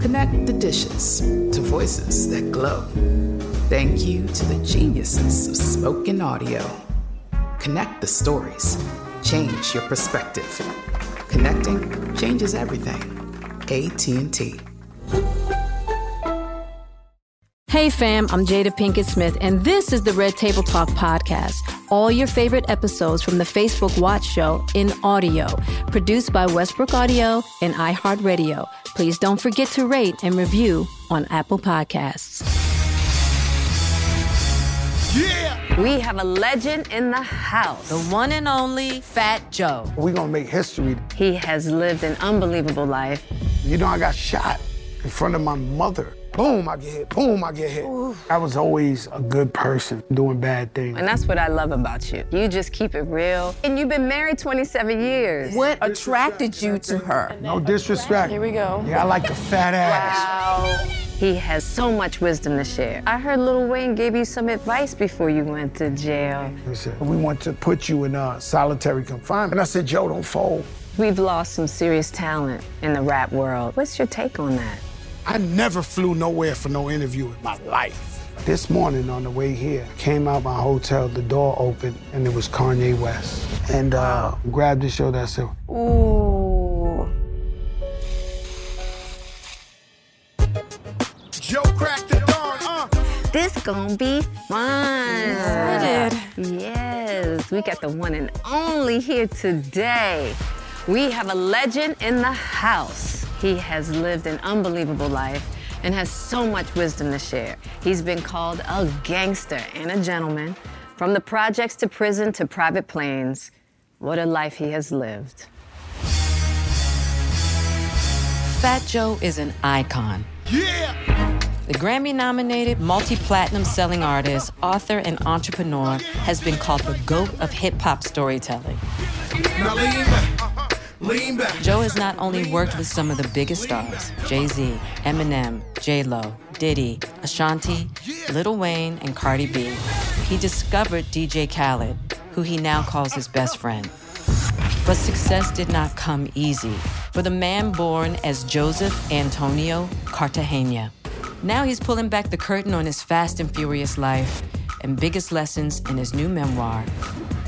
Connect the dishes to voices that glow. Thank you to the geniuses of spoken audio. Connect the stories. Change your perspective. Connecting changes everything. AT&T. Hey fam, I'm Jada Pinkett Smith, and this is the Red Table Talk podcast. All your favorite episodes from the Facebook Watch Show in audio, produced by Westbrook Audio and iHeartRadio. Please don't forget to rate and review on Apple Podcasts. Yeah! We have a legend in the house. The one and only Fat Joe. We're gonna make history. He has lived an unbelievable life. You know, I got shot in front of my mother. Boom, I get hit. Boom, I get hit. Oof. I was always a good person doing bad things. And that's what I love about you. You just keep it real. And you've been married 27 years. What attracted you to her? No disrespect. Here we go. Yeah, I like the fat ass. Wow. He has so much wisdom to share. I heard Lil Wayne gave you some advice before you went to jail. He said, we want to put you in uh, solitary confinement. And I said, Joe, don't fold. We've lost some serious talent in the rap world. What's your take on that? I never flew nowhere for no interview in my life. This morning on the way here, I came out my hotel, the door opened, and it was Kanye West. And uh, grabbed the show that said, Ooh. Joe cracked the dawn, uh. This gonna be fun. Excited. Yes, we got the one and only here today. We have a legend in the house. He has lived an unbelievable life and has so much wisdom to share. He's been called a gangster and a gentleman. From the projects to prison to private planes, what a life he has lived. Fat Joe is an icon. Yeah! The Grammy nominated, multi platinum selling artist, author, and entrepreneur has been called the GOAT of hip hop storytelling. Now lean back. Lean back. Joe has not only worked with some of the biggest stars Jay Z, Eminem, J Lo, Diddy, Ashanti, Lil Wayne, and Cardi B. He discovered DJ Khaled, who he now calls his best friend. But success did not come easy for the man born as Joseph Antonio Cartagena. Now he's pulling back the curtain on his fast and furious life and biggest lessons in his new memoir,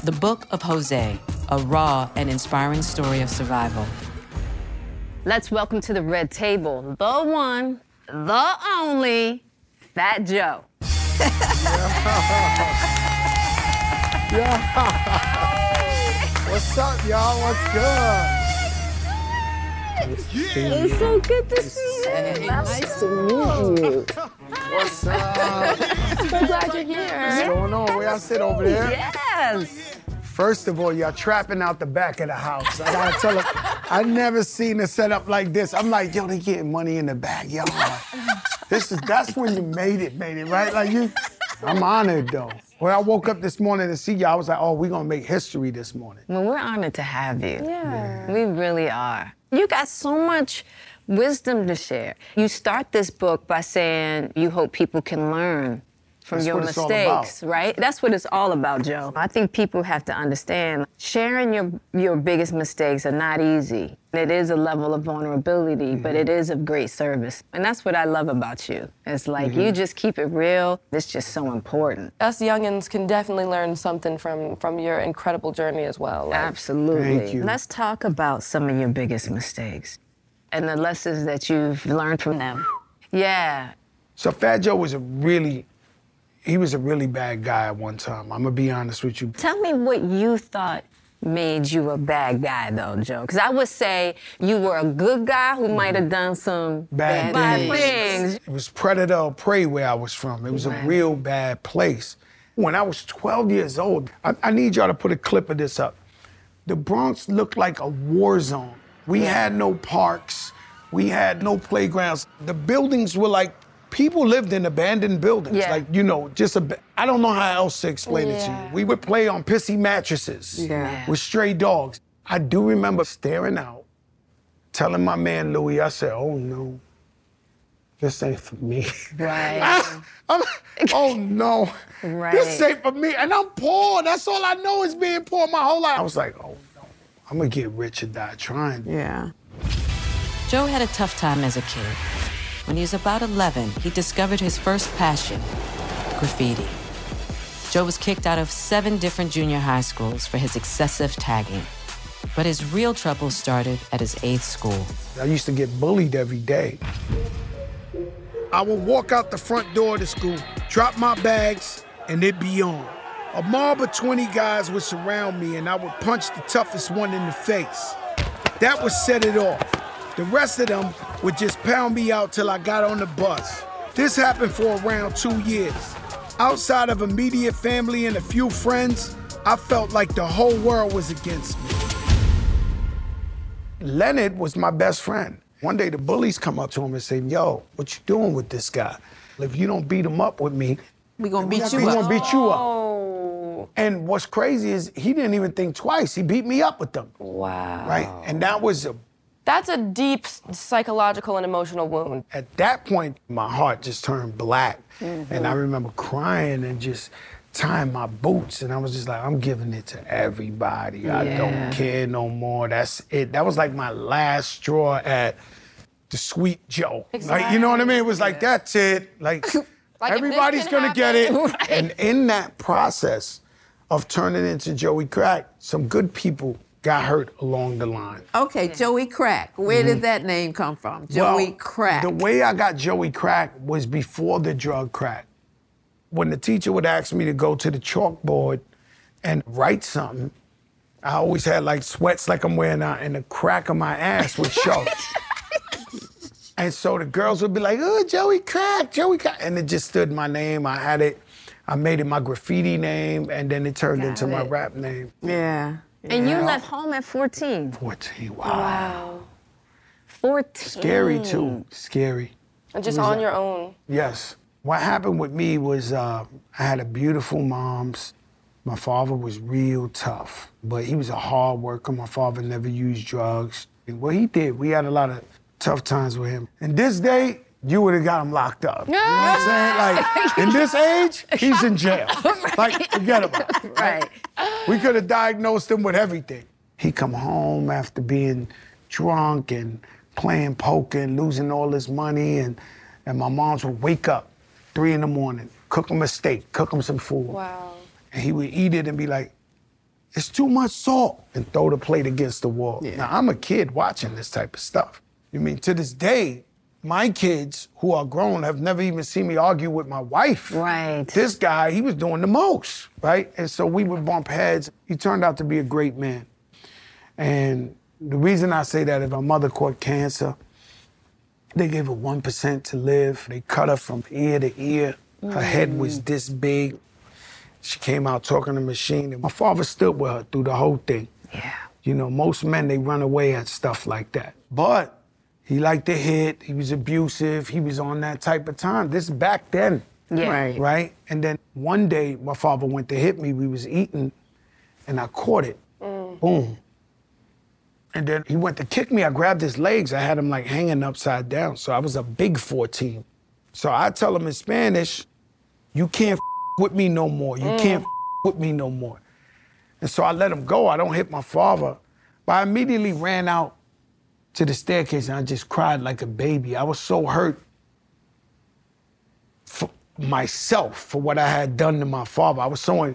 The Book of Jose, a raw and inspiring story of survival. Let's welcome to the red table the one, the only, Fat Joe. yeah. What's up, y'all? What's good? It's so good to see you. Nice to meet you. What's up? So glad you're here. What's here. going on? Where I sit over there? Yes. First of all, y'all trapping out the back of the house. I gotta tell her, I never seen a setup like this. I'm like, yo, they getting money in the backyard. This is that's when you made it, made it, right? Like you, I'm honored though. When I woke up this morning to see y'all, I was like, oh, we gonna make history this morning. Well, we're honored to have you. Yeah. We really are. You got so much wisdom to share. You start this book by saying you hope people can learn from That's your what it's all mistakes, right? That's what it's all about, Joe. I think people have to understand sharing your your biggest mistakes are not easy. It is a level of vulnerability, but mm-hmm. it is of great service. And that's what I love about you. It's like you mm-hmm. just keep it real. It's just so important. Us youngins can definitely learn something from from your incredible journey as well. Like, Absolutely. Thank you. Let's talk about some of your biggest mistakes and the lessons that you've learned from them. Yeah. So Fat Joe was a really, he was a really bad guy at one time. I'm gonna be honest with you. Tell me what you thought made you a bad guy, though, Joe. Because I would say you were a good guy who mm-hmm. might have done some bad, bad things. things. It was predator or prey where I was from. It was a real bad place. When I was 12 years old, I, I need y'all to put a clip of this up. The Bronx looked like a war zone. We had no parks. We had no playgrounds. The buildings were like people lived in abandoned buildings. Yeah. Like you know, just a. I don't know how else to explain it to you. Yeah. We would play on pissy mattresses Yeah. with stray dogs. I do remember staring out, telling my man Louis, I said, "Oh no, this ain't for me." Right. I'm, oh no, Right. this ain't for me. And I'm poor. That's all I know is being poor my whole life. I was like, oh no, I'm gonna get rich or die trying. Yeah. Joe had a tough time as a kid. When he was about 11, he discovered his first passion graffiti. Joe was kicked out of seven different junior high schools for his excessive tagging. But his real trouble started at his eighth school. I used to get bullied every day. I would walk out the front door of the school, drop my bags, and it'd be on. A mob of 20 guys would surround me, and I would punch the toughest one in the face. That would set it off. The rest of them would just pound me out till I got on the bus. This happened for around two years. Outside of immediate family and a few friends, I felt like the whole world was against me. Leonard was my best friend. One day the bullies come up to him and say, Yo, what you doing with this guy? If you don't beat him up with me, We gonna beat we you gonna beat you up. Oh, And what's crazy is he didn't even think twice. He beat me up with them. wow. Right? And that was a That's a deep psychological and emotional wound. at that point, my heart just turned black. Mm-hmm. And I remember crying and just tying my boots. And I was just like, I'm giving it to everybody. I don't care no more. That's it. That was like my last straw at the sweet Joe. Like, you know what I mean? It was like, that's it. Like, Like, everybody's gonna get it. Right. And in that process of turning into Joey Crack, some good people got hurt along the line. Okay, Joey Crack. Where did mm-hmm. that name come from? Joey Well, Crack. The way I got Joey Crack was before the drug crack. When the teacher would ask me to go to the chalkboard and write something, I always had like sweats like I'm wearing now, and the crack of my ass would show. and so the girls would be like, "Oh, Joey Crack, Joey Crack," and it just stood my name. I had it. I made it my graffiti name, and then it turned into my rap name. yeah. And you left home at 14. 14. Wow. Wow. 14. Scary too. Scary. And just on your own. Yes. What happened with me was uh, I had a beautiful mom's. My father was real tough, but he was a hard worker. My father never used drugs. And what he did, we had a lot of tough times with him. And this day, you would have got him locked up. You know what I'm saying? Like, in this age, he's in jail. Like, forget about it. Right. We could have diagnosed him with everything. He come home after being drunk and playing poker and losing all his money, and and my moms would wake up three in the morning, cook him a steak, cook him some food, Wow. and he would eat it and be like, "It's too much salt," and throw the plate against the wall. Now I'm a kid watching this type of stuff. You mean to this day, my kids who are grown have never even seen me argue with my wife. Right. This guy, he was doing the most, right? And so we would bump heads. He turned out to be a great man. And The reason I say that is my mother caught cancer. They gave her 1% to live. They cut her from ear to ear. Her head was mm. this big. She came out talking to the machine. And my father stood with her through the whole thing. Yeah. You know, most men, they run away at stuff like that. But he liked to hit. He was abusive. He was on that type of time. This back then. Yeah. Right. Right? And then one day, my father went to hit me. We was eating, and I caught it. Mm. Boom. And then he went to kick me. I grabbed his legs. I had him like hanging upside down. So I was a big 14. So I tell him in Spanish, you can't f- with me no more. You mm. can't f- with me no more. And so I let him go. I don't hit my father. But I immediately ran out to the staircase and I just cried like a baby. I was so hurt for myself for what I had done to my father. I was so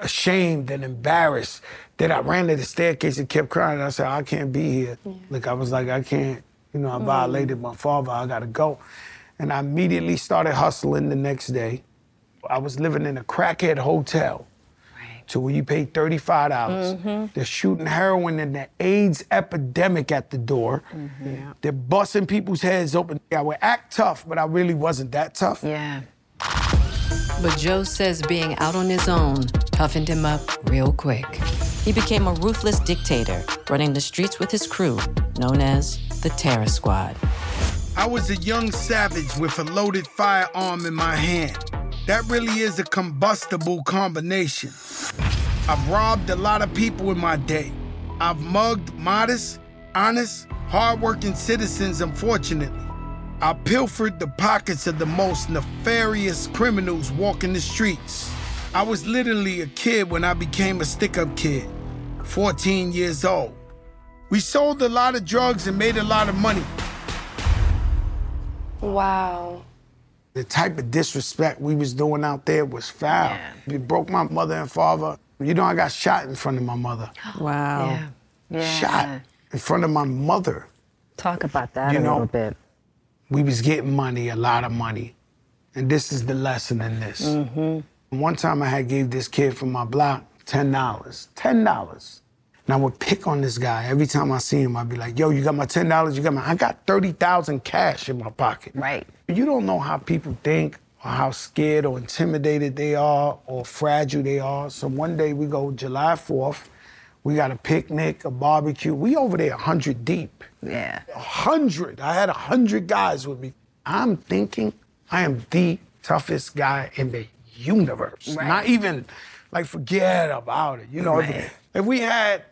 ashamed and embarrassed that I ran to the staircase and kept crying. I said, I can't be here. Like I was like, I can't, you know, I mm-hmm. violated my father. I gotta go. And I immediately started hustling the next day. I was living in a crackhead hotel to where you pay $35. dollars mm-hmm. They're shooting heroin and the AIDS epidemic at the door. Mm-hmm. They're busting people's heads open. I would act tough, but I really wasn't that tough. Yeah. But Joe says being out on his own toughened him up real quick. He became a ruthless dictator, running the streets with his crew, known as the Terror Squad. I was a young savage with a loaded firearm in my hand. That really is a combustible combination. I've robbed a lot of people in my day. I've mugged modest, honest, hardworking citizens, unfortunately. I pilfered the pockets of the most nefarious criminals walking the streets. I was literally a kid when I became a stick up kid, 14 years old. We sold a lot of drugs and made a lot of money. Wow. The type of disrespect we was doing out there was foul. It broke my mother and father. You know, I got shot in front of my mother. Wow. Yeah. Yeah. Shot in front of my mother. Talk about that You a know- little bit. We was getting money, a lot of money. And this is the lesson in this. Mm-hmm. One time I had gave this kid from my block $10. $10. And I would pick on this guy. Every time I see him, I'd be like, yo, you got my $10? You got my I got 30,000 cash in my pocket. Right. You don't know how people think or how scared or intimidated they are or fragile they are. So one day we go July 4th, we got a picnic, a barbecue. We over there 100 deep. Yeah. A 100. I had 100 guys with me. I'm thinking I am the toughest guy in the universe. Right. Not even like forget about it. You know, if- if we had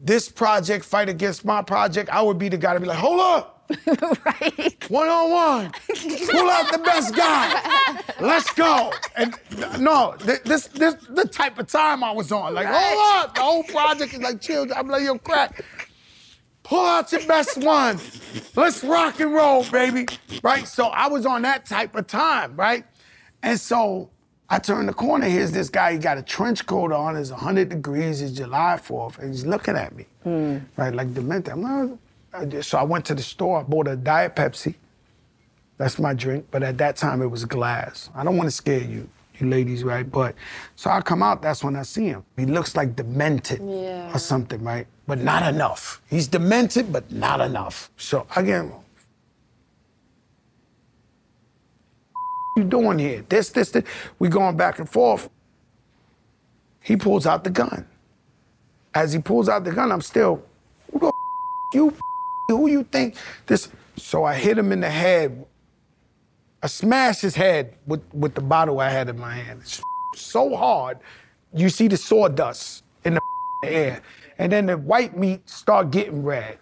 this project fight against my project, I would be the guy to be like, hold up. right. One on one. Pull out the best guy. Let's go. And no, this this the type of time I was on. Like, hold up. The whole project is like chill. I'm like, yo, crack. Pull out your best one. Let's rock and roll, baby. Right? So I was on that type of time, right? And so I turned the corner. Here's this guy. He got a trench coat on. It's 100 degrees. It's July 4th. And he's looking at me. Hmm. Right? Like demented. I'm like, so I went to the store. I bought a Diet Pepsi. That's my drink. But at that time, it was glass. I don't want to scare you, you ladies, right? But so I come out. That's when I see him. He looks like demented Yeah. or something, right? But not enough. He's demented, but not enough. So again, you doing here? This, this, this. We going back and forth. He pulls out the gun. As he pulls out the gun, I'm still, who the you, who you think this? So I hit him in the head. I smashed his head with, with the bottle I had in my hand. It's so hard, you see the sawdust in the air, and then the white meat start getting red.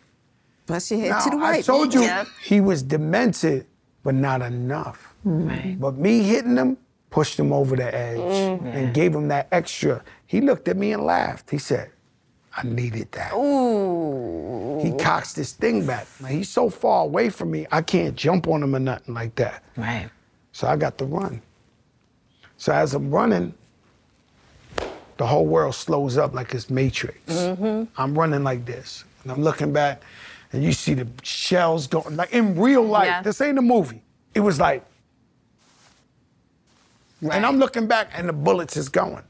Plus you head Now, to the white I told meat. you Yep. he was demented, but not enough. But me hitting him pushed him over the edge mm. and gave him that extra. He looked at me and laughed. He said, I needed that. Ooh. He cocks this thing back. Now, he's so far away from me, I can't jump on him or nothing like that. Right. So I got to run. So as I'm running, the whole world slows up like it's Matrix. Mm-hmm. I'm running like this, and I'm looking back, and you see the shells going like in real life. Yeah. This ain't a movie. It was like, right. and I'm looking back, and the bullets is going.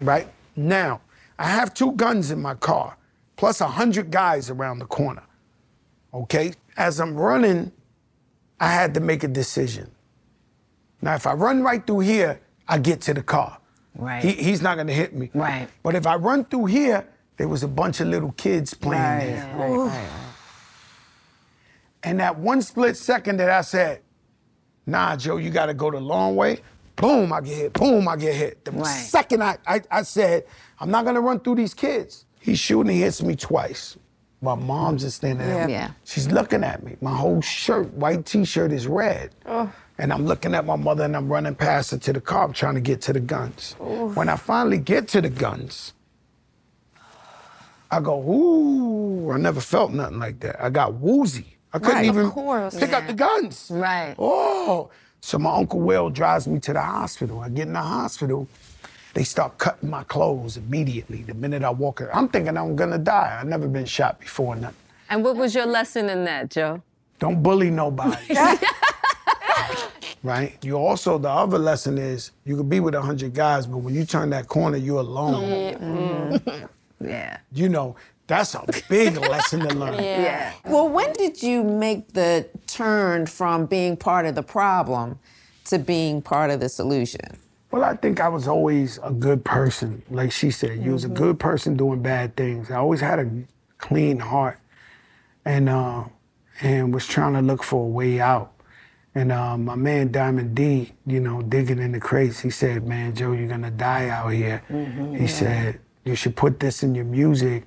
Right now, I have two guns in my car. plus a hundred guys around the corner. Okay? As I'm running, I had to make a decision. Now, if I run right through here, I get to the car. Right. He, he's not gonna hit me. Right. But if I run through here, there was a bunch of little kids playing Right, there. right, right, And that one split second that I said, nah, Joe, you gotta go the long way, boom, I get hit, boom, I get hit. The Right. second I, I, I said, I'm not gonna run through these kids. He's shooting, he hits me twice. My mom's just standing there. Yeah. Yeah. She's looking at me. My whole shirt, white t-shirt is red. Oh. And I'm looking at my mother and I'm running past her to the car, I'm trying to get to the guns. Oh. When I finally get to the guns, I go, ooh, I never felt nothing like that. I got woozy. I couldn't Right, of even course. pick up the guns. Right. Oh. So my Uncle Will drives me to the hospital. I get in the hospital. They start cutting my clothes immediately the minute I walk in. I'm thinking I'm gonna die. I've never been shot before. Nothing. And what was your lesson in that, Joe? Don't bully nobody. right? You also, the other lesson is you could be with 100 guys, but when you turn that corner, you're alone. Yeah. Mm-hmm. You know, that's a big lesson to learn. Yeah. Well, when did you make the turn from being part of the problem to being part of the solution? Well, I think I was always a good person. Like she said, you was a good person doing bad things. I always had a clean heart and uh, and was trying to look for a way out. And uh, my man Diamond D, you know, digging in the crates, he said, Man, Joe, you're gonna die out here. he said, You should put this in your music.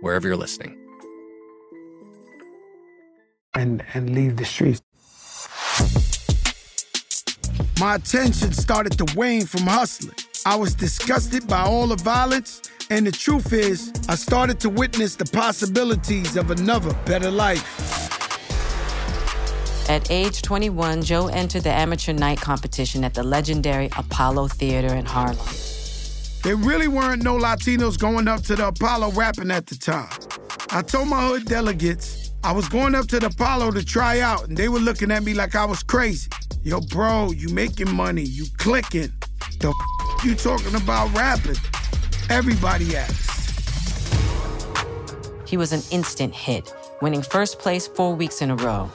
wherever you're listening. and, and leave the streets. My attention started to wane from hustling. I was disgusted by all the violence, and the truth is, I started to witness the possibilities of another better life. At age 21, Joe entered the amateur night competition at the legendary Apollo Theater in Harlem. There really weren't no Latinos going up to the Apollo rapping at the time. I told my hood delegates I was going up to the Apollo to try out, and they were looking at me like I was crazy. Yo, bro, you making money, you clicking. The f- you talking about rapping? Everybody asked. He was an instant hit, winning first place four weeks in a row.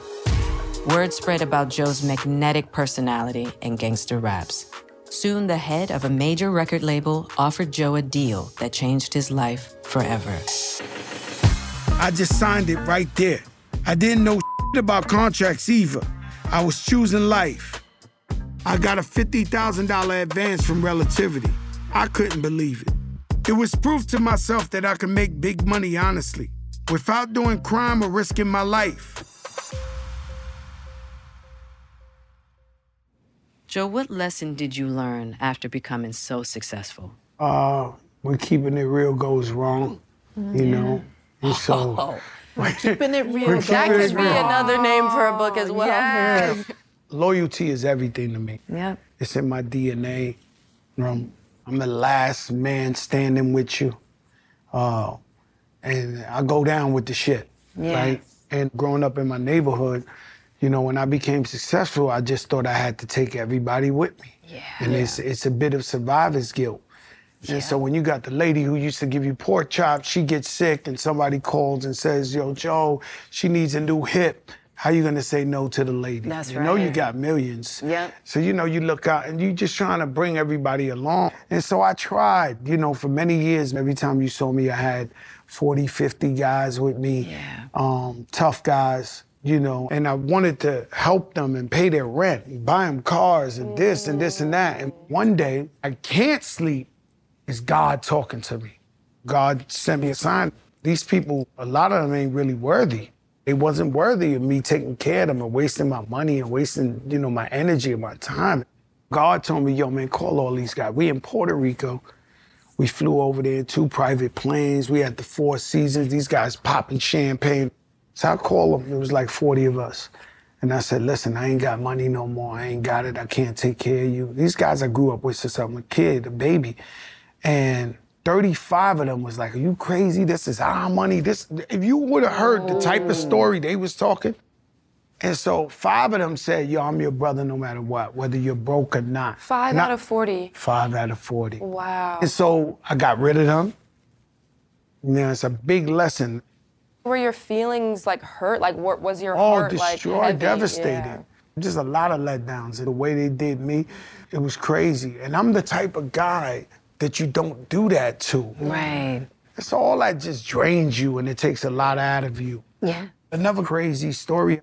Word spread about Joe's magnetic personality and gangster raps. Soon, the head of a major record label offered Joe a deal that changed his life forever. I just signed it right there. I didn't know about contracts either. I was choosing life. I got a $50,000 advance from Relativity. I couldn't believe it. It was proof to myself that I could make big money honestly, without doing crime or risking my life. Joe, what lesson did you learn after becoming so successful? Uh, when keeping it real goes wrong, you know? And so. Keeping it real. We're That could be wrong. another name for a book as well. Yes. Loyalty is everything to me. Yep. It's in my DNA. Um, I'm the last man standing with you. Uh, and I go down with the shit. Yeah. Right? And growing up in my neighborhood, you know, when I became successful, I just thought I had to take everybody with me. Yeah. And it's it's a bit of survivor's guilt. And so when you got the lady who used to give you pork chops, she gets sick and somebody calls and says, Yo, Joe, she needs a new hip. How you gonna say no to the lady? That's you know you got millions. Yep. So you know you look out and you just trying to bring everybody along. And so I tried, you know, for many years, every time you saw me, I had 40, 50 guys with me. Yeah. Um, tough guys, you know, and I wanted to help them and pay their rent buy them cars and this and this and that. And one day I can't sleep is God talking to me. God sent me a sign. These people, a lot of them ain't really worthy. They wasn't worthy of me taking care of them and wasting my money and wasting, you know, my energy and my time. God told me, yo, man, call all these guys. We in Puerto Rico. We flew over there in two private planes. We had the Four Seasons. These guys popping champagne. So I called them. It was like 40 of us. And I said, listen, I ain't got money no more. I ain't got it. I can't take care of you. These guys I grew up with since I'm a kid, a baby. And 35 of them was like, are you crazy? This is our money. This if you would have heard the type of story they was talking. And so five of them said, yo, I'm your brother no matter what, whether you're broke or not. Five Not- out of 40. Five out of 40. Wow. And so I got rid of them. You know, it's a big lesson. Were your feelings like hurt? Like, what was your Oh, heart like? destroyed, heavy? devastated. Yeah. Just a lot of letdowns. The way they did me, it was crazy. And I'm the type of guy that you don't do that to. Right. It's all that just drains you and it takes a lot out of you. Yeah. Another crazy story.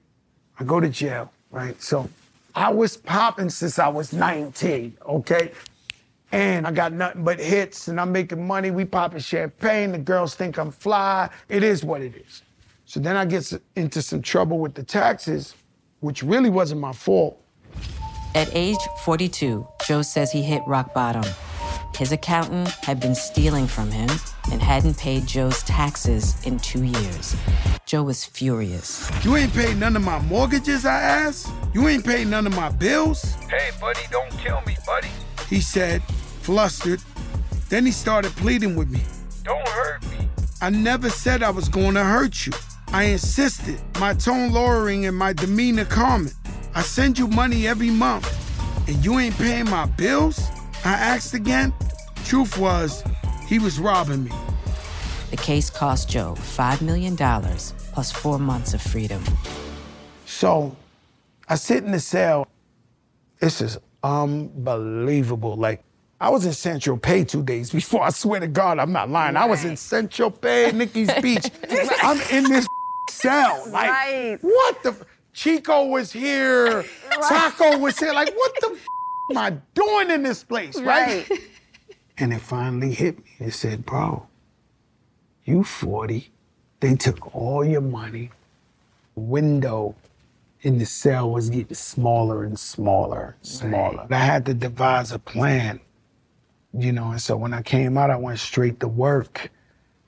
I go to jail, right? So I was popping since I was 19, okay? And I got nothing but hits and I'm making money. We popping champagne. The girls think I'm fly. It is what it is. So then I get into some trouble with the taxes, which really wasn't my fault. At age 42, Joe says he hit rock bottom. His accountant had been stealing from him and hadn't paid Joe's taxes in two years. Joe was furious. You ain't paid none of my mortgages, I asked. You ain't paid none of my bills. Hey, buddy, don't kill me, buddy. He said, flustered. Then he started pleading with me. Don't hurt me. I never said I was going to hurt you. I insisted, my tone lowering and my demeanor calming. I send you money every month, and you ain't paying my bills? I asked again. Truth was, he was robbing me. The case cost Joe $5 million plus four months of freedom. So I sit in the cell. This is unbelievable. Like, I was in Saint-Tropez two days before. I swear to God, I'm not lying. I was in Saint-Tropez, Nikki's Beach. I'm in this cell. Like, Right. what the? f- Chico was here. Taco was here. Like, what the f- am I doing in this place? Right. And it finally hit me. It said, bro, you 40. They took all your money. Window in the cell was getting smaller and smaller and smaller. I had to devise a plan, you know, and so when I came out, I went straight to work.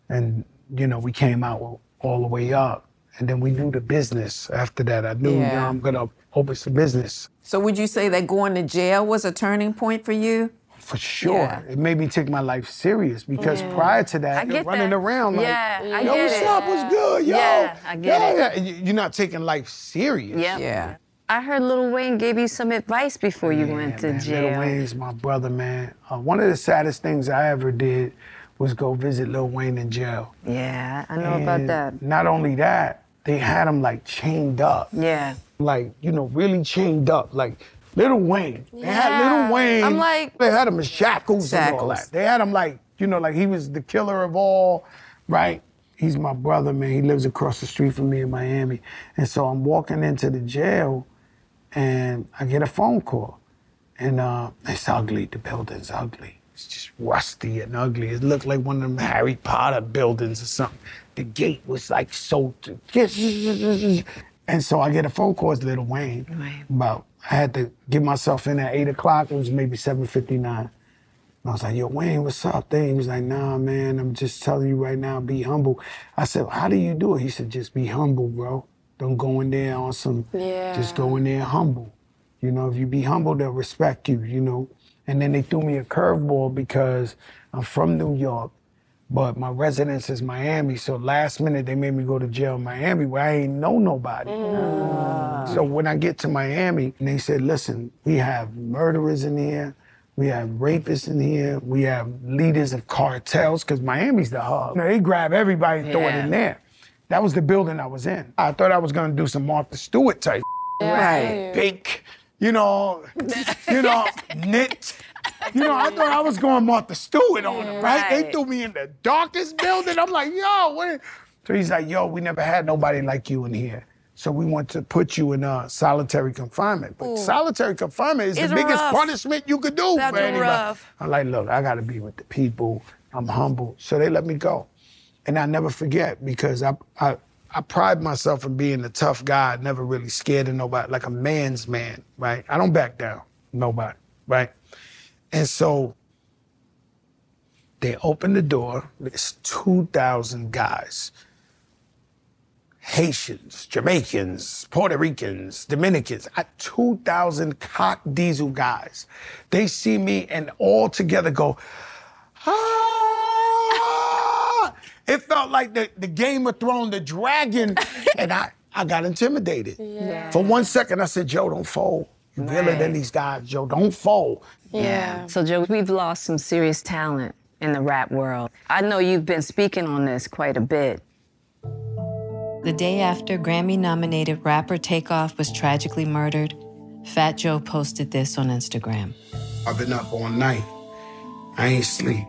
And, you know, we came out all the way up. And then we knew the business after that. I knew, Yeah. I'm going to open some business. So would you say that going to jail was a turning point for you? For sure. Yeah. It made me take my life serious because Yeah. prior to I that, you're running that. around like, Yeah, yo, what's up? What's good? Yo. Yeah, I get yeah, it. You- You're not taking life serious. Yep. Yeah. I heard Lil Wayne gave you some advice before you went to man, jail. Lil Wayne's my brother, man. Uh, one of the saddest things I ever did was go visit Lil Wayne in jail. Yeah, I know about that. Not only that, they had him like chained up. Yeah. Like, you know, really chained up. Like Lil Wayne. They had Yeah. Lil Wayne. I'm like- they had him in shackles, and all that. They had him like, you know, like he was the killer of all, right? He's my brother, man. He lives across the street from me in Miami. And so I'm walking into the jail and I get a phone call. And uh, it's ugly. The building's ugly. It's just rusty and ugly. It looked like one of them Harry Potter buildings or something. The gate was like so. And so I get a phone call. It's Little Wayne. Right. About I had to get myself in at eight o'clock. It was maybe seven fifty nine. I was like, yo, Wayne, what's up? Then he was like, nah, man, I'm just telling you right now, be humble. I said, how do you do it? He said, just be humble, bro. Don't go in there on some, Yeah. just go in there humble. You know, if you be humble, they'll respect you, you know. And then they threw me a curveball because I'm from New York, but my residence is Miami. So last minute they made me go to jail in Miami where I ain't know nobody. Mm. Ah. So when I get to Miami, and they said, listen, we have murderers in here, we have rapists in here, we have leaders of cartels, because Miami's the hub. You know, they grab everybody and throw it in there. That was the building I was in. I thought I was gonna do some Martha Stewart type. Right. Pink, you know, you know, knit. You know, I thought I was going Martha Stewart on them, right? They threw me in the darkest building. I'm like, yo, what? So he's like, yo, we never had nobody like you in here. So we want to put you in uh, solitary confinement. But Ooh. solitary confinement is It's the biggest rough. punishment you could do That's for anybody. rough. I'm like, look, I got to be with the people. I'm humble. So they let me go. And I never forget because I, I, I pride myself in being a tough guy, never really scared of nobody, like a man's man, right? I don't back down, nobody, right? And so they open the door, there's 2,000 guys. Haitians, Jamaicans, Puerto Ricans, Dominicans, I- 2,000 cock diesel guys. They see me and all together go, ah! It felt like the, the Game of Thrones, the dragon, and I, I got intimidated. Yeah. For one second, I said, Joe, don't fold. You're realer Right. than these guys, Joe. Don't fold. Yeah. So, Joe, we've lost some serious talent in the rap world. I know you've been speaking on this quite a bit. The day after Grammy nominated rapper Takeoff was tragically murdered, Fat Joe posted this on Instagram. I've been up all night. I ain't sleep.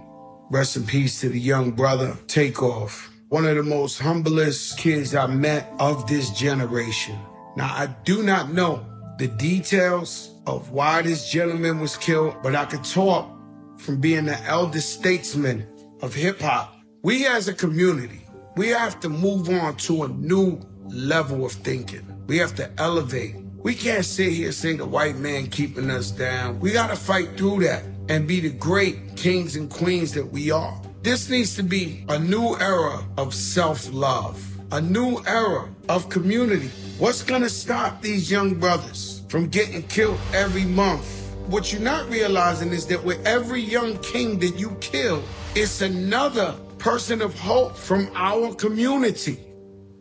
Rest in peace to the young brother, Takeoff. One of the most humblest kids I met of this generation. Now, I do not know the details of why this gentleman was killed, but I could talk from being the eldest statesman of hip hop. We as a community, we have to move on to a new level of thinking. We have to elevate. We can't sit here and say the white man keeping us down. We got to fight through that and be the great kings and queens that we are. This needs to be a new era of self love, a new era of community. What's going to stop these young brothers from getting killed every month? What you're not realizing is that with every young king that you kill, it's another person of hope from our community.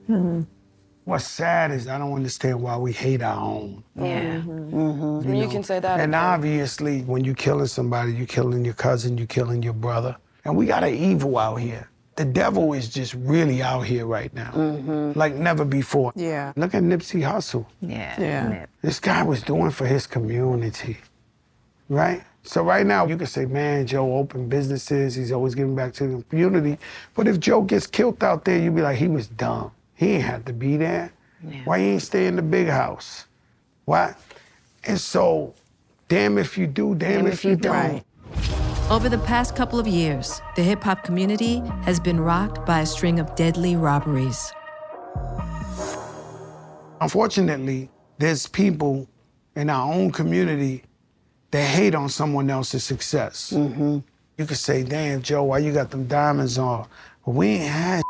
Hmm. What's sad is I don't understand why we hate our own. Yeah. Mm-hmm. You, can say that. And again. obviously, when you're killing somebody, you're killing your cousin, you're killing your brother. And we got an evil out here. The devil is just really out here right now, like never before. Yeah. Look at Nipsey Hussle. Yeah. Yeah. This guy was doing for his community, right? So right now, you can say, man, Joe opened businesses. He's always giving back to the community. But if Joe gets killed out there, you'd be like, he was dumb. He ain't had to be there. Why you ain't stay in the big house? Why? And so, damn if you do, damn, if, you don't. Over the past couple of years, the hip hop community has been rocked by a string of deadly robberies. Unfortunately, there's people in our own community that hate on someone else's success. Mm-hmm. You could say, damn, Joe, why you got them diamonds on? But we ain't had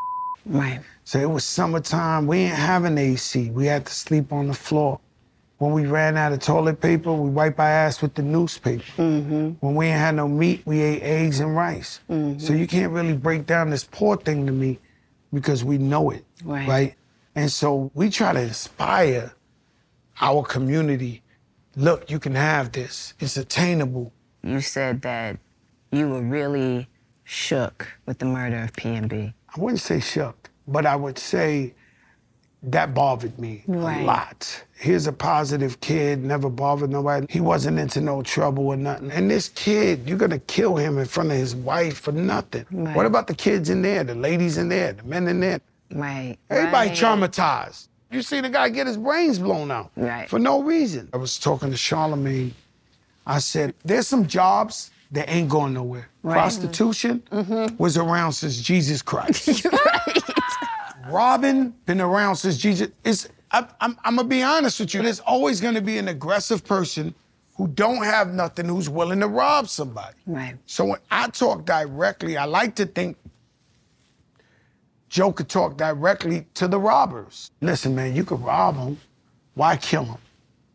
Right. So it was summertime. We ain't having AC. We had to sleep on the floor. When we ran out of toilet paper, we wiped our ass with the newspaper. Mm-hmm. When we ain't had no meat, we ate eggs and rice. Mm-hmm. So you can't really break down this poor thing to me because we know it, Right. And so we try to inspire our community. Look, you can have this. It's attainable. You said that you were really shook with the murder of PNB. I wouldn't say shook, but I would say that bothered me Right. a lot. Here's a positive kid, never bothered nobody. He wasn't into no trouble or nothing. And this kid, you're gonna kill him in front of his wife for nothing. Right. What about the kids in there, the ladies in there, the men in there? Right. Everybody right. traumatized. You see the guy get his brains blown out Right. for no reason. I was talking to Charlemagne. I said, there's some jobs that ain't going nowhere. Right. Prostitution mm-hmm. was around since Jesus Christ. Robbing been around since Jesus. It's I, I'm, I'm gonna be honest with you. There's always gonna be an aggressive person who don't have nothing who's willing to rob somebody. Right. So when I talk directly, I like to think Joe could talk directly to the robbers. Listen, man, you could rob them. Why kill them?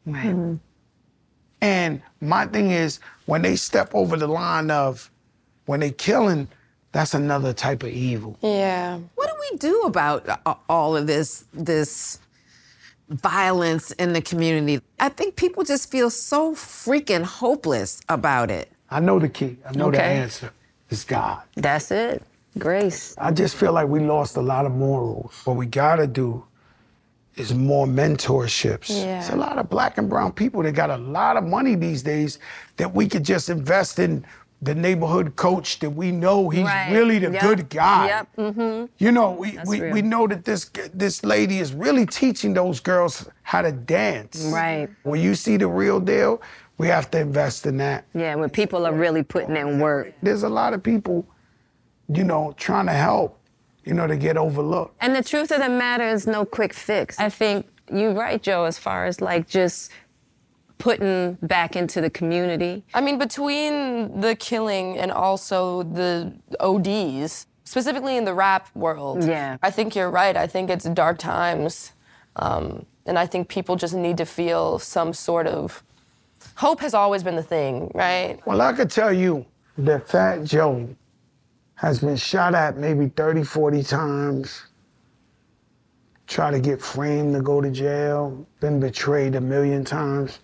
Right. And my thing is, when they step over the line of when they killing, that's another type of evil. Yeah. What do we do about uh, all of this this violence in the community? I think people just feel so freaking hopeless about it. I know the key. I know the answer. It's God. That's it. Grace. I just feel like we lost a lot of morals. What we gotta do is more mentorships. Yeah. It's a lot of black and brown people that got a lot of money these days that we could just invest in the neighborhood coach that we know he's Right. really the Yep. good guy. Yep. Mm-hmm. You know, we, That's we, real. we know that this this lady is really teaching those girls how to dance. Right. When you see the real deal, we have to invest in that. Yeah, when people are really putting in work. There's a lot of people, you know, trying to help, you know, to get overlooked. And the truth of the matter is no quick fix. I think you're right, Joe, as far as like just putting back into the community. I mean, between the killing and also the ODs, specifically in the rap world, Yeah. I think you're right. I think it's dark times. Um, and I think people just need to feel some sort of hope has always been the thing, right? Well, I could tell you that Fat Joe has been shot at maybe 30, 40 times, tried to get framed to go to jail, been betrayed a million times,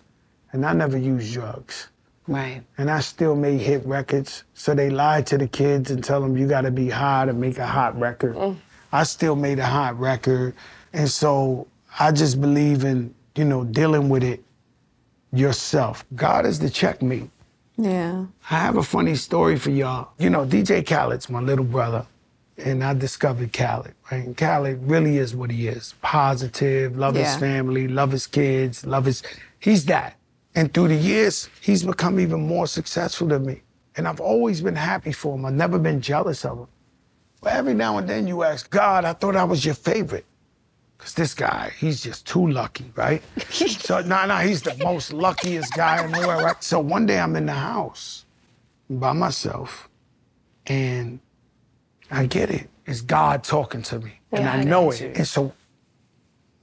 and I never used drugs. Right. And I still made hit records. So they lied to the kids and tell them you gotta be high to make a hot record. Mm. I still made a hot record. And so I just believe in, you know, dealing with it yourself. God is the checkmate. Yeah. I have a funny story for y'all. You know, DJ Khaled's my little brother, and I discovered Khaled, right? And Khaled really is what he is positive, love his family, love his kids, love his. He's that. And through the years, he's become even more successful than me. And I've always been happy for him. I've never been jealous of him. But every now and then you ask, God, I thought I was your favorite. Because this guy, he's just too lucky, right? so, no, no, he's the most luckiest guy in the world, right? So one day I'm in the house by myself and I get it. It's God talking to me. and I I know it. you. And so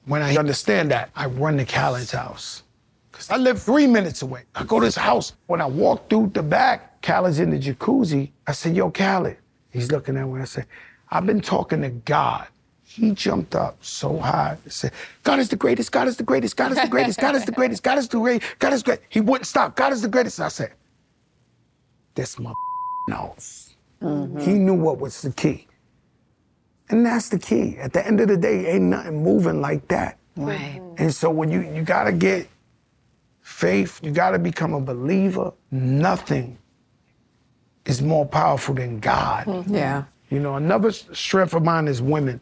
when I understand that, I run to Khaled's house. Because I live three minutes away. I go to his house. When I walk through the back, Khaled's in the jacuzzi. I said, Yo, Khaled. He's looking at me. I said, I've been talking to God. He jumped up so high and said, God is the greatest, God is the greatest, God is the greatest, God is the greatest, God is the greatest, God is great. He wouldn't stop. God is the greatest. I said, This my knows. He mm-hmm. knew what was the key. And that's the key. At the end of the day, ain't nothing moving like that. Right. Mm-hmm. And so when you you gotta get faith, you gotta become a believer. Nothing is more powerful than God. Mm-hmm. Yeah. You know, another strength of mine is women.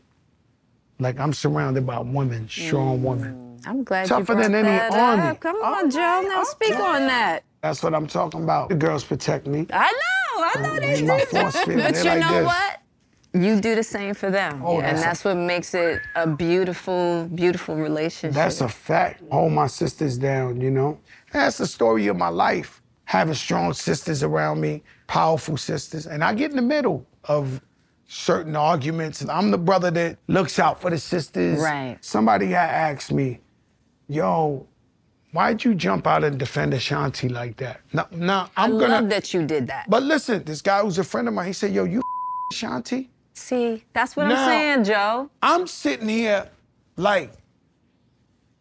Like I'm surrounded by women, strong mm. women. I'm glad Tougher you than any that army. Up. Come on, Joe. Now speak on that. That's what I'm talking about. The girls protect me. I know. I know they They my do. But They you like know this. what? You do the same for them. Oh, and that's a- that's what makes it a beautiful, beautiful relationship. That's a fact. Hold my sisters down, you know? That's the story of my life. Having strong sisters around me, powerful sisters. And I get in the middle of certain arguments. And I'm the brother that looks out for the sisters. Right. Somebody had asked me, yo, why'd you jump out and defend Ashanti like that? No, no, I'm I gonna. I love that you did that. But listen, this guy who's a friend of mine, he said, yo, you Ashanti? See, that's what Now- I'm saying, Joe. I'm sitting here like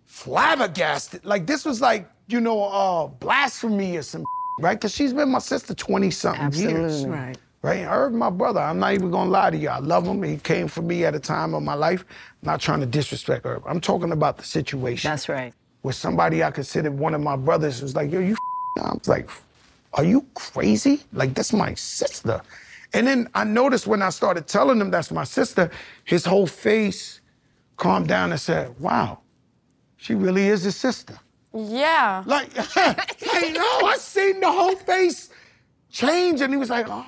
flabbergasted. Like this was like, you know, uh, blasphemy or some right? Because she's been my sister 20 something years. Absolutely. Right. Right? Herb, my brother, I'm not even gonna lie to you. I love him. He came for me at a time of my life. I'm not trying to disrespect Herb. I'm talking about the situation. That's right. Where somebody I considered one of my brothers was like, yo, you I was like, are you crazy? Like, that's my sister. And then I noticed when I started telling him that's my sister, his whole face calmed down and said, wow, she really is his sister. Yeah. Like, hey, no, I seen the whole face change? And he was like, oh,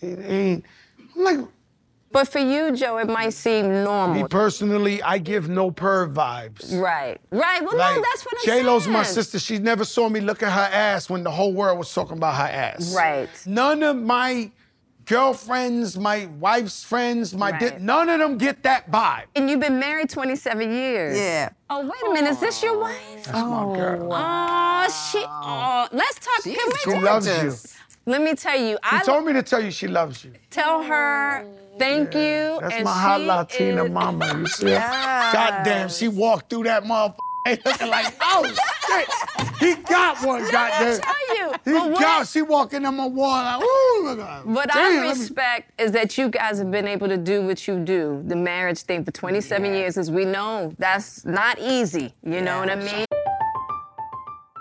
it ain't. I'm like, But for you, Joe, it might seem normal. me personally, I give no perv vibes. Right. Right. Well, Like, no, that's what I'm J Lo's saying. my sister. She never saw me look at her ass when the whole world was talking about her ass. Right. None of my girlfriends, my wife's friends, my di- none of them get that vibe. And you've been married 27 years. Yeah. Oh, wait a minute. Is this your wife? That's my girl. Oh, she. Oh, let's talk. Can we She talk? loves you. Let me tell you. She I told me to tell you she loves you. tell her thank you. That's my hot Latina is- mama. You see? her? Goddamn, she walked through that motherfucker looking like, oh shit, he got one. Goddamn. tell you, He what- got. She walking on my wall like, ooh, my God. What Damn, I let me- respect is that you guys have been able to do what you do, the marriage thing for 27 years, as we know that's not easy. You know what I mean?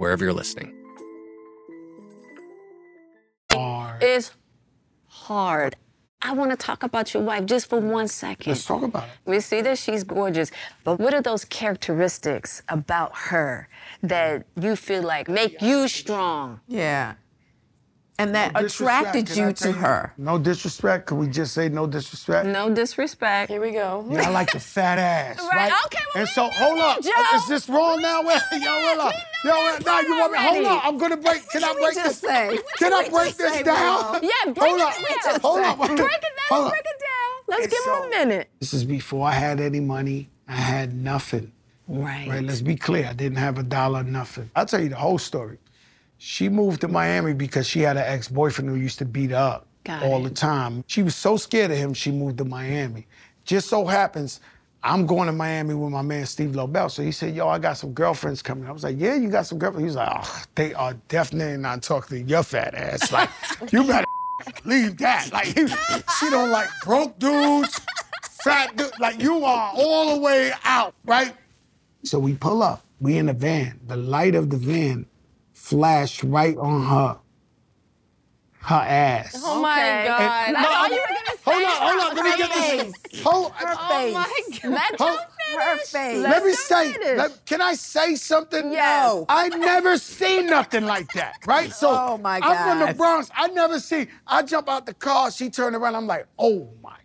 wherever you're listening. It's hard. I want to talk about your wife just for one second. Let's talk about it. We see that she's gorgeous, but what are those characteristics about her that you feel like make you strong? Yeah. And that No attracted can I you to her. No disrespect. Can we just say no disrespect? No disrespect. Here we go. Yeah, I like the fat ass. Right, Right. okay, And so, hold up. Joe. Is this wrong now? Wait, Yo, hold up. Yo, wait, now you want me? Hold already. up. I'm gonna break. Can I break did we this? say? Can I break this down? Yeah, break hold it up. down. Hold up. Break it down. Break it down. Let's give him a minute. This is before I had any money. I had nothing. Right. Right. Let's be clear. I didn't have a dollar, nothing. I'll tell you the whole story. She moved to Miami because she had an ex-boyfriend who used to beat her up Got all it. the time. She was so scared of him, she moved to Miami. Just so happens, I'm going to Miami with my man Steve Lobel. So he said, "Yo, I got some girlfriends coming." I was like, "Yeah, you got some girlfriends." He was like, "Oh, they are definitely not talking to your fat ass. Like, you better leave that. Like, she don't like broke dudes, fat dudes. Like, you are all the way out, right?" So we pull up. We in the van. The light of the van flashed right on her, her ass. Oh my Okay. God. And- I thought you were going to say Hold on, hold on. Let me get this. Hold, Her Oh face. my God. Let Hold- Her face. Let me say, let- can I say something? Yes. I never seen nothing like that, right? So Oh, my god! I'm from the Bronx. I never see. I jump out the car. She turned around. I'm like, oh my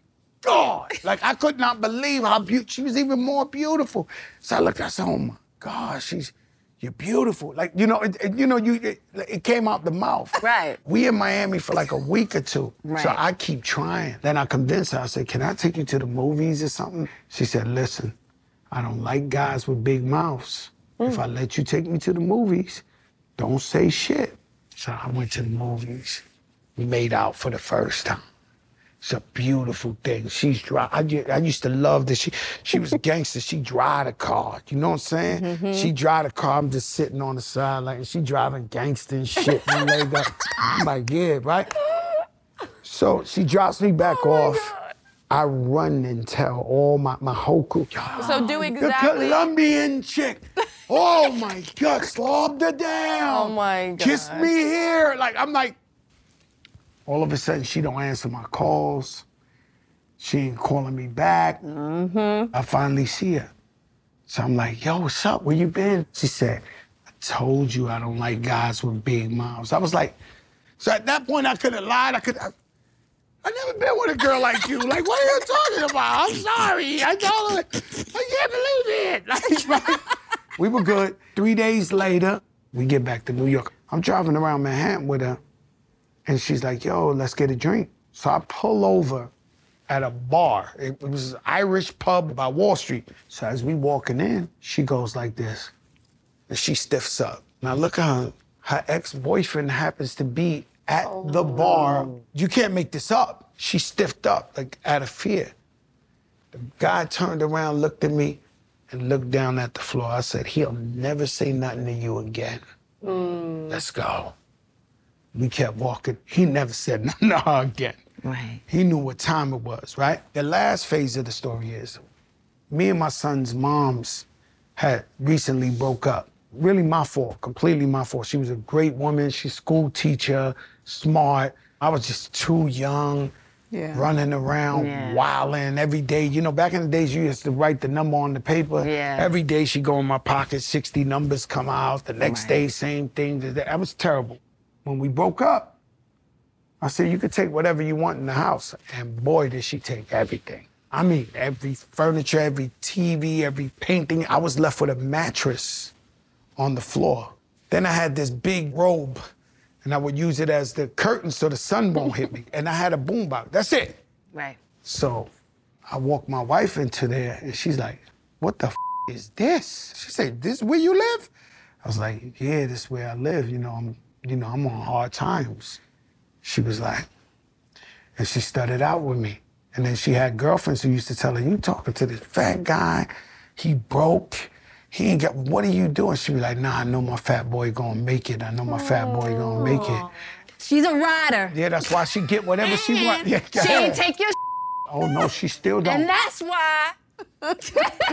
God! Like I could not believe how beautiful. She was even more beautiful. So I looked. I said, oh my God, she's. You're beautiful. Like you know, it, it- you know, you it, it came out the mouth. Right. We in Miami for like a week or two. Right. So I keep trying. Then I convinced her. I said, "Can I take you to the movies or something?" She said, "Listen, I don't like guys with big mouths. If mm. I let you take me to the movies, don't say shit." So I went to the movies. We made out for the first time. It's a beautiful thing. She's dry. I, I used to love that she she was a gangster. She drive the car. You know what I'm saying? Mhm. She drive the car. I'm just sitting on the side like and she driving gangster and shit. and leg up. I'm like, yeah, right? So she drops me back off. I run and tell all my, my whole crew. So do exactly. The. Colombian chick. Oh my God, slobbed her down. Oh my Kiss me here. Like, I'm like, all of a sudden, she don't answer my calls. She ain't calling me back. Mm-hmm. I finally see her. So I'm like, yo, what's up? Where you been? She said, I told you I don't like guys with big mouths. I was like, so at that point, I could have lied. I could I, I never been with a girl like you. Like, what are you talking about? I'm sorry. I told her, I can't believe it. Like, like, we were good. Three days later, we get back to New York. I'm driving around Manhattan with her, and she's like, yo, let's get a drink. So I pull over at a bar. It was an Irish pub by Wall Street. So as we walking in, she goes like this, and she stiffs up. Now look at her. Her ex-boyfriend happens to be at oh. the bar. You can't make this up. She stiffed up, like out of fear. The guy turned around, looked at me, and looked down at the floor. I said, he'll never say nothing to you again. Mm. Let's go. We kept walking. He never said no again. Right. He knew what time it was, right? The last phase of the story is me and my son's moms had recently broke up. Really my fault, completely my fault. She was a great woman. She's a school teacher, smart. I was just too young, Yeah. running around, Yeah. wilding every day. You know, back in the days, you used to write the number on the paper. Yeah. Every day she go in my pocket, 60 numbers come out. The next Right. day, same thing. That was terrible. When we broke up, I said, you could take whatever you want in the house. And boy, did she take everything. I mean, every furniture, every TV, every painting. I was left with a mattress on the floor. Then I had this big robe, and I would use it as the curtain so the sun won't hit me. And I had a boombox. That's it. Right. So I walked my wife into there, and she's like, what the f- is this? She said, this where you live? I was like, yeah, this is where I live. You know, I'm, you know, I'm on hard times. She was like, and she started out with me. And then she had girlfriends who used to tell her, you talking to this fat guy, he broke, he ain't got, what are you doing? She was like, nah, I know my fat boy gonna make it. I know my fat boy gonna make it. She's a rider. Yeah, that's why she get whatever she want. Yeah, She ain't take your Oh no, she still don't. and that's why.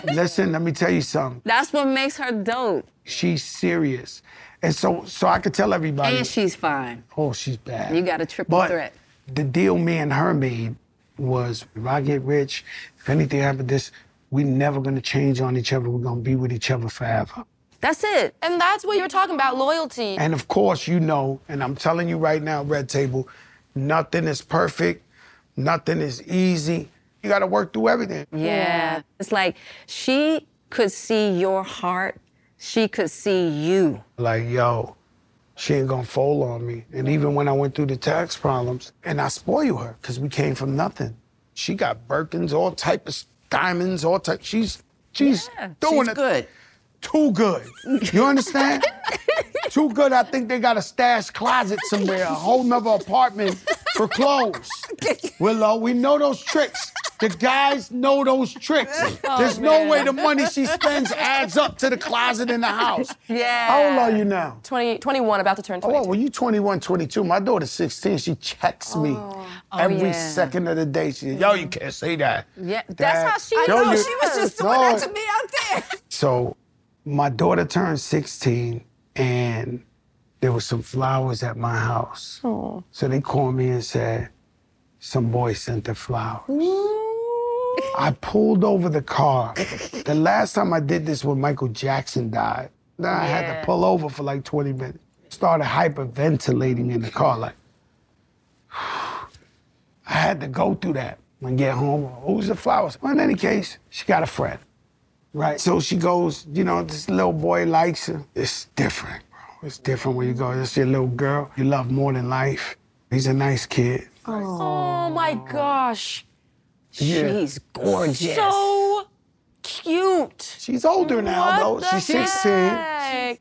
Listen, let me tell you something. That's what makes her dope. She's serious. And so so I could tell everybody. And she's fine. Oh, she's bad. You got a triple But threat. the deal me and her made was if I get rich, if anything happens, this, we never gonna change on each other. We're gonna be with each other forever. That's it. And that's what you're talking about loyalty. And of course, you know, and I'm telling you right now, Red Table, nothing is perfect, nothing is easy. You gotta work through everything. Yeah. It's like she could see your heart. She could see you. Like, yo, she ain't gonna fold on me. And even when I went through the tax problems, and I spoil her, because we came from nothing. She got Birkins, all type of diamonds, all type. She's she's doing she's it good. Too good. You understand? Too good. I think they got a stash closet somewhere, a whole nother apartment for clothes. Willow, we know those tricks. The guys know those tricks. Oh, There's no way the money she spends adds up to the closet in the house. Yeah. How old are you now? 20, 21, about to turn Oh, 22. well, you 21, 22. My daughter's 16. She checks me oh. Oh, every Oh, yeah. second of the day. She, yo, you can't say that. Yeah, Dad, that's how she yo, knows. you- She was just doing No. that to me out there. So my daughter turned 16 and there was some flowers at my house. Oh. So they called me and said, some boy sent the flowers. I pulled over the car. The last time I did this when Michael Jackson died, then I had to pull over for like 20 minutes. Started hyperventilating in the car, like, I had to go through that and get home. Who's the flowers? Well, in any case, she got a friend. Right. So she goes, you know, this little boy likes her. It's different, bro. It's different when you go, it's your little girl you love more than life. He's a nice kid. Oh my gosh. Yeah. She's gorgeous. So cute. She's older now, though. the She's 16.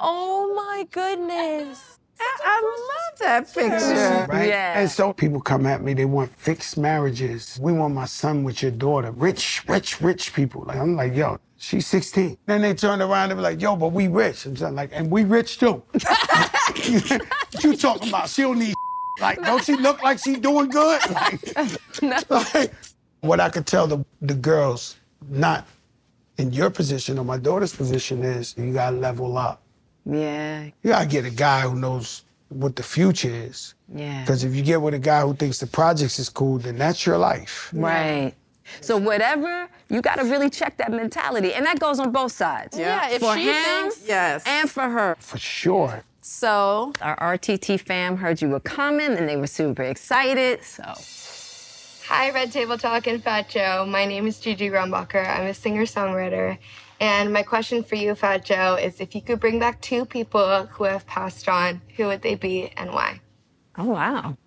Oh my goodness. I love that picture. Right? Yeah. And so people come at me, they want fixed marriages. We want my son with your daughter. Rich, rich, rich people. Like I'm like, yo, she's 16. Then they turn around and be like, yo, but we rich. I'm just like, and we rich too. what you talking about? She don't need like, don't she look like she doing good? Like, like, what I could tell the, the girls, not in your position or my daughter's position, is you gotta level up. Yeah. You gotta get a guy who knows what the future is. Yeah. Because if you get with a guy who thinks the projects is cool, then that's your life. Right. So whatever, you got to really check that mentality, and that goes on both sides. Yeah, if for she him, thinks- Yes. and for her. For sure. So our RTT fam heard you were coming, and they were super excited. So Hi, Red Table Talk and Fat Joe. My name is Gigi Rumbacher. I'm a singer songwriter. And my question for you, Fat Joe, is if you could bring back two people who have passed on, who would they be and why? Oh, wow.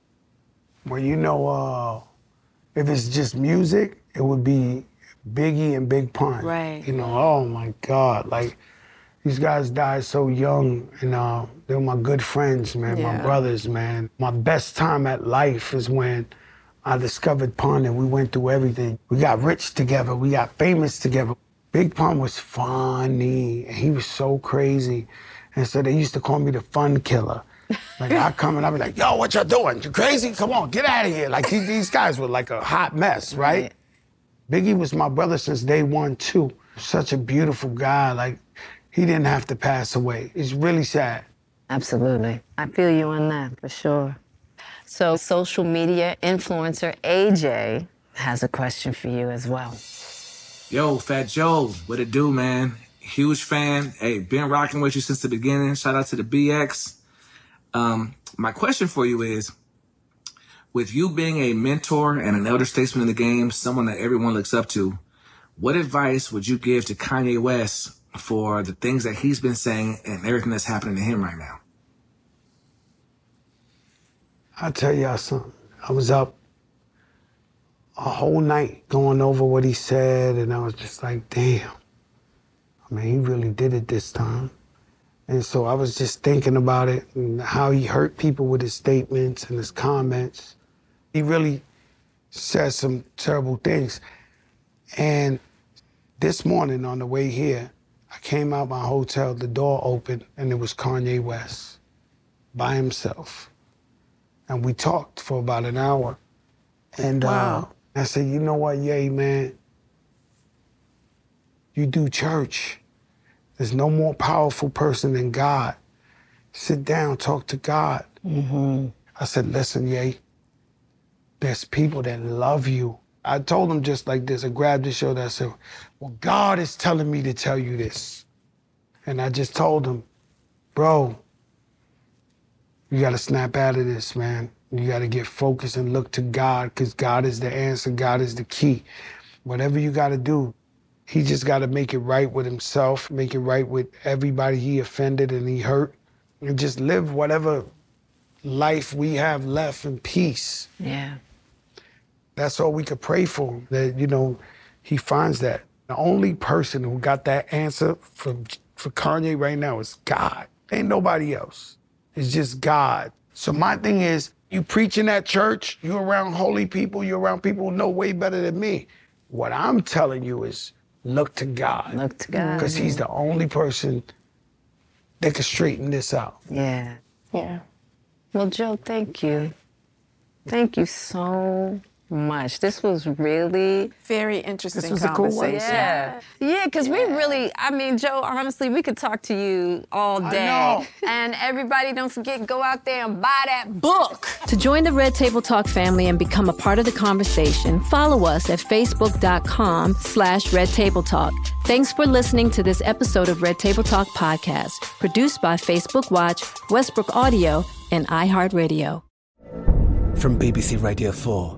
Well, you know, uh, if it's just music, it would be Biggie and Big Pun. Right. You know, oh my God. Like, these guys died so young, and uh, they were my good friends, man, my brothers, man. My best time at life is when I discovered Pun and we went through everything. We got rich together, we got famous together. Big Pun was funny, and he was so crazy. And so they used to call me the fun killer. Like I come and I be like, yo, what y'all doing? You crazy? Come on, get out of here. Like these, these guys were like a hot mess, right? Biggie was my brother since day one too. Such a beautiful guy. Like he didn't have to pass away. It's really sad. Absolutely. I feel you on that for sure. So, social media influencer AJ has a question for you as well. Yo, Fat Joe, what it do, man? Huge fan. Hey, been rocking with you since the beginning. Shout out to the BX. Um, my question for you is, with you being a mentor and an elder statesman in the game, someone that everyone looks up to, what advice would you give to Kanye West for the things that he's been saying and everything that's happening to him right now? I'll tell y'all something. I was up a whole night going over what he said, and I was just like, damn. I mean, he really did it this time. And so I was just thinking about it and how he hurt people with his statements and his comments. He really said some terrible things. And this morning on the way here, I came out my hotel, the door opened, and it was Kanye West by himself. And we talked for about an hour. And uh, I said, you know what, yay, man? You do church. There's no more powerful person than God. Sit down, talk to God. Mm-hmm. I said, listen, yay, there's people that love you. I told him just like this. I grabbed his shoulder. I said, well, God is telling me to tell you this. And I just told him, bro, you got to snap out of this, man. You got to get focused and look to God because God is the answer. God is the key. Whatever you got to do, he just got to make it right with himself, make it right with everybody he offended and he hurt, and just live whatever life we have left in peace. Yeah. That's all we could pray for that, you know, he finds that. The only person who got that answer for, for Kanye right now is God. Ain't nobody else. It's just God. So my thing is, you preaching at church, you around holy people, you around people who know way better than me. What I'm telling you is look to God. Look to God. Because he's the only person that can straighten this out. Yeah. Yeah. Well, Joe, thank you. Thank you so much. This was really very interesting This was a cool one. conversation. Yeah. Yeah, because we really, I mean, Joe, honestly, we could talk to you all I day. know. And everybody, don't forget, go out there and buy that book. To join the Red Table Talk family and become a part of the conversation, follow us at facebook.com slash Red Table Talk. Thanks for listening to this episode of Red Table Talk podcast, produced by Facebook Watch, Westbrook Audio, and iHeartRadio. From BBC Radio 4,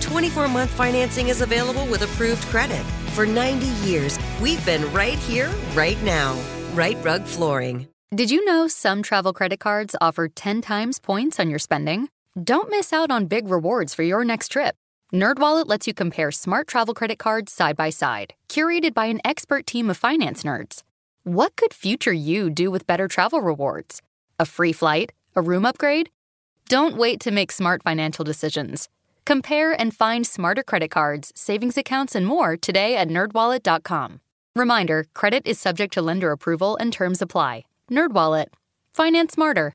24 month financing is available with approved credit. For 90 years, we've been right here, right now. Rite Rug Flooring. Did you know some travel credit cards offer 10 times points on your spending? Don't miss out on big rewards for your next trip. NerdWallet lets you compare smart travel credit cards side by side, curated by an expert team of finance nerds. What could future you do with better travel rewards? A free flight? A room upgrade? Don't wait to make smart financial decisions. Compare and find smarter credit cards, savings accounts, and more today at nerdwallet.com. Reminder, credit is subject to lender approval and terms apply. NerdWallet. Finance smarter.